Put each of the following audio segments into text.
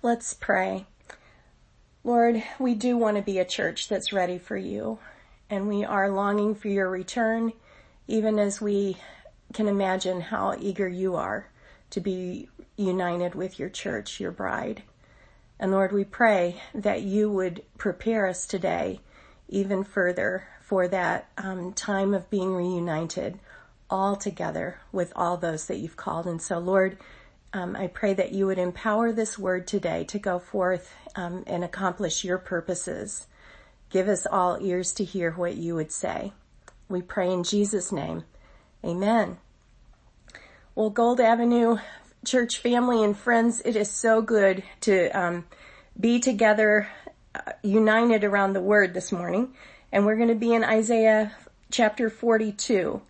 Let's pray. Lord, we do want to be a church that's ready for you, and we are longing for your return, even as we can imagine how eager you are to be united with your church, your bride. And Lord, we pray that you would prepare us today even further for that um, time of being reunited all together with all those that you've called. And so, Lord, um, I pray that you would empower this word today to go forth um, and accomplish your purposes. Give us all ears to hear what you would say. We pray in Jesus' name. Amen. Well, Gold Avenue church family and friends, it is so good to um, be together, uh, united around the word this morning. And we're going to be in Isaiah chapter 42.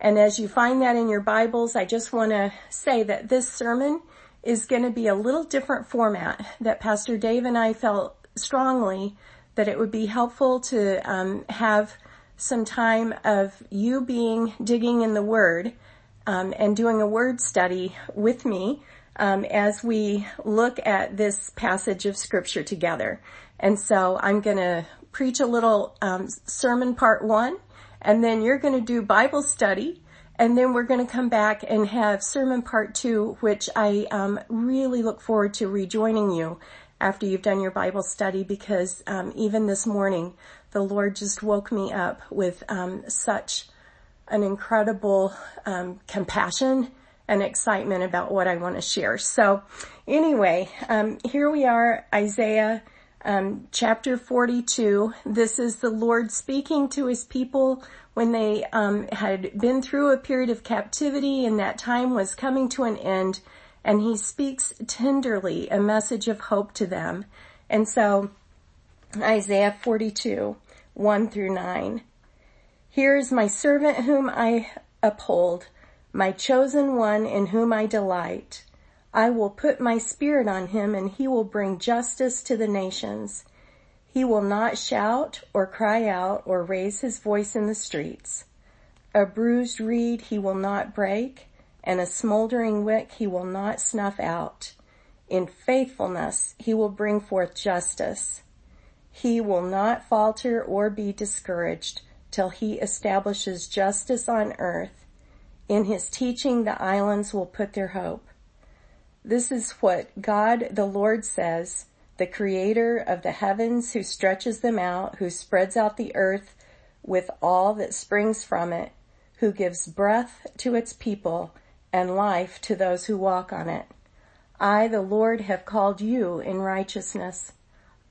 And as you find that in your Bibles, I just want to say that this sermon is going to be a little different format that Pastor Dave and I felt strongly that it would be helpful to um, have some time of you being digging in the Word um, and doing a word study with me um, as we look at this passage of Scripture together. And so I'm going to preach a little um, sermon part one, and then you're going to do Bible study, and then we're going to come back and have sermon part two, which I um, really look forward to rejoining you after you've done your Bible study because um, even this morning the Lord just woke me up with um, such an incredible um, compassion and excitement about what I want to share. So anyway, um, here we are, Isaiah um, chapter 42. This is the Lord speaking to his people when they um, had been through a period of captivity and that time was coming to an end and he speaks tenderly a message of hope to them. And so Isaiah 42, 1 through 9. Here is my servant whom I uphold, my chosen one in whom I delight. I will put my spirit on him and he will bring justice to the nations. He will not shout or cry out or raise his voice in the streets. A bruised reed he will not break and a smoldering wick he will not snuff out. In faithfulness he will bring forth justice. He will not falter or be discouraged till he establishes justice on earth. In his teaching the islands will put their hope. This is what God the Lord says, the creator of the heavens who stretches them out, who spreads out the earth with all that springs from it, who gives breath to its people and life to those who walk on it. I, the Lord, have called you in righteousness.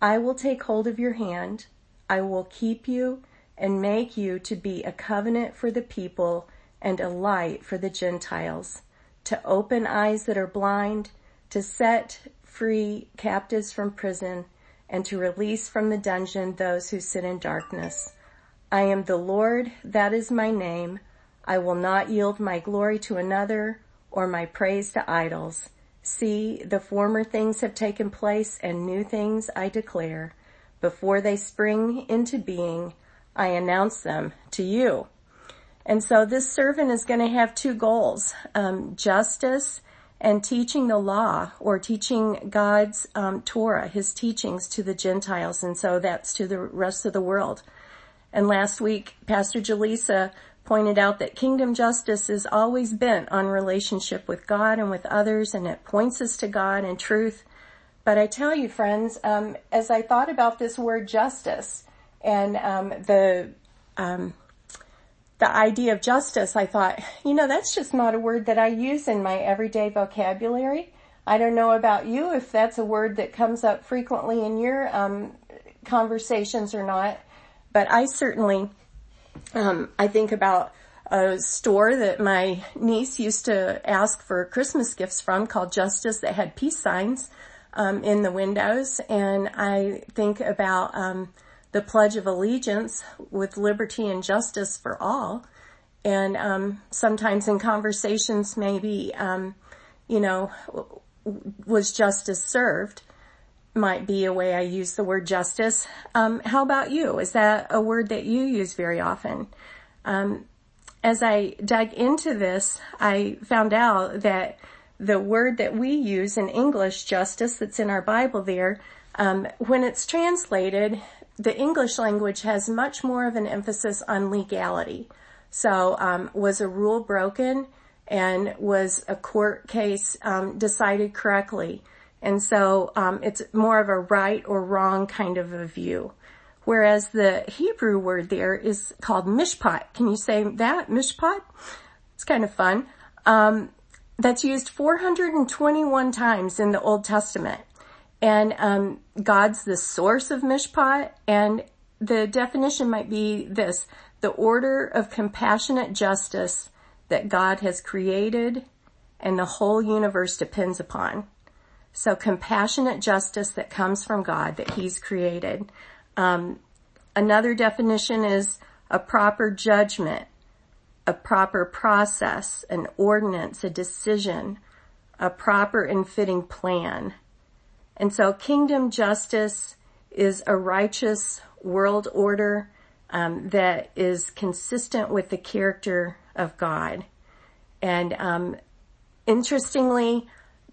I will take hold of your hand. I will keep you and make you to be a covenant for the people and a light for the Gentiles to open eyes that are blind, to set free captives from prison, and to release from the dungeon those who sit in darkness. I am the Lord, that is my name. I will not yield my glory to another or my praise to idols. See, the former things have taken place and new things I declare. Before they spring into being, I announce them to you. And so this servant is going to have two goals, um, justice and teaching the law or teaching God's um, Torah, his teachings to the Gentiles. And so that's to the rest of the world. And last week, Pastor Jaleesa pointed out that kingdom justice is always bent on relationship with God and with others, and it points us to God and truth. But I tell you, friends, um, as I thought about this word justice and um, the um, the idea of justice, I thought, you know, that's just not a word that I use in my everyday vocabulary. I don't know about you if that's a word that comes up frequently in your um, conversations or not, but I certainly, um, I think about a store that my niece used to ask for Christmas gifts from called Justice that had peace signs um, in the windows, and I think about um, the Pledge of Allegiance with liberty and justice for all. And um, sometimes in conversations, maybe um, you know, was justice served might be a way I use the word justice. Um, how about you? Is that a word that you use very often? Um, as I dug into this, I found out that the word that we use in English, justice, that's in our Bible there, um, when it's translated, the English language has much more of an emphasis on legality. So, um, was a rule broken and was a court case um, decided correctly? And so um, it's more of a right or wrong kind of a view. Whereas the Hebrew word there is called mishpat. Can you say that? Mishpat? It's kind of fun. Um, that's used 421 times in the Old Testament. And um, God's the source of mishpat, and the definition might be this: the order of compassionate justice that God has created and the whole universe depends upon. So compassionate justice that comes from God that He's created. Um, another definition is a proper judgment, a proper process, an ordinance, a decision, a proper and fitting plan. And so kingdom justice is a righteous world order um, that is consistent with the character of God. And um, interestingly,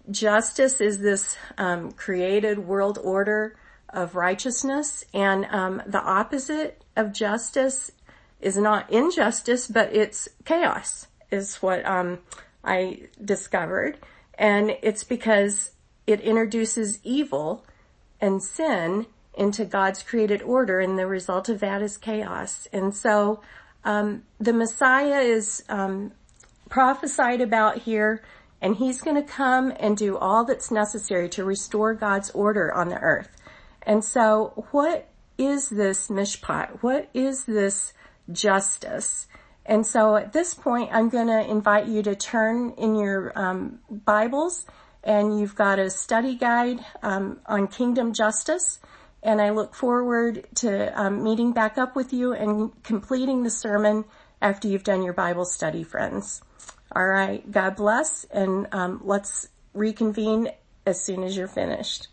justice is this um, created world order of righteousness, and um, the opposite of justice is not injustice, but it's chaos. Is what um, I discovered, and it's because it introduces evil and sin into God's created order, and the result of that is chaos. And so um, the Messiah is um, prophesied about here and he's going to come and do all that's necessary to restore God's order on the earth. And so what is this mishpat? What is this justice? And so at this point, I'm going to invite you to turn in your um, Bibles and you've got a study guide um, on kingdom justice. And I look forward to um, meeting back up with you and completing the sermon after you've done your Bible study, friends. All right. God bless. And um, let's reconvene as soon as you're finished.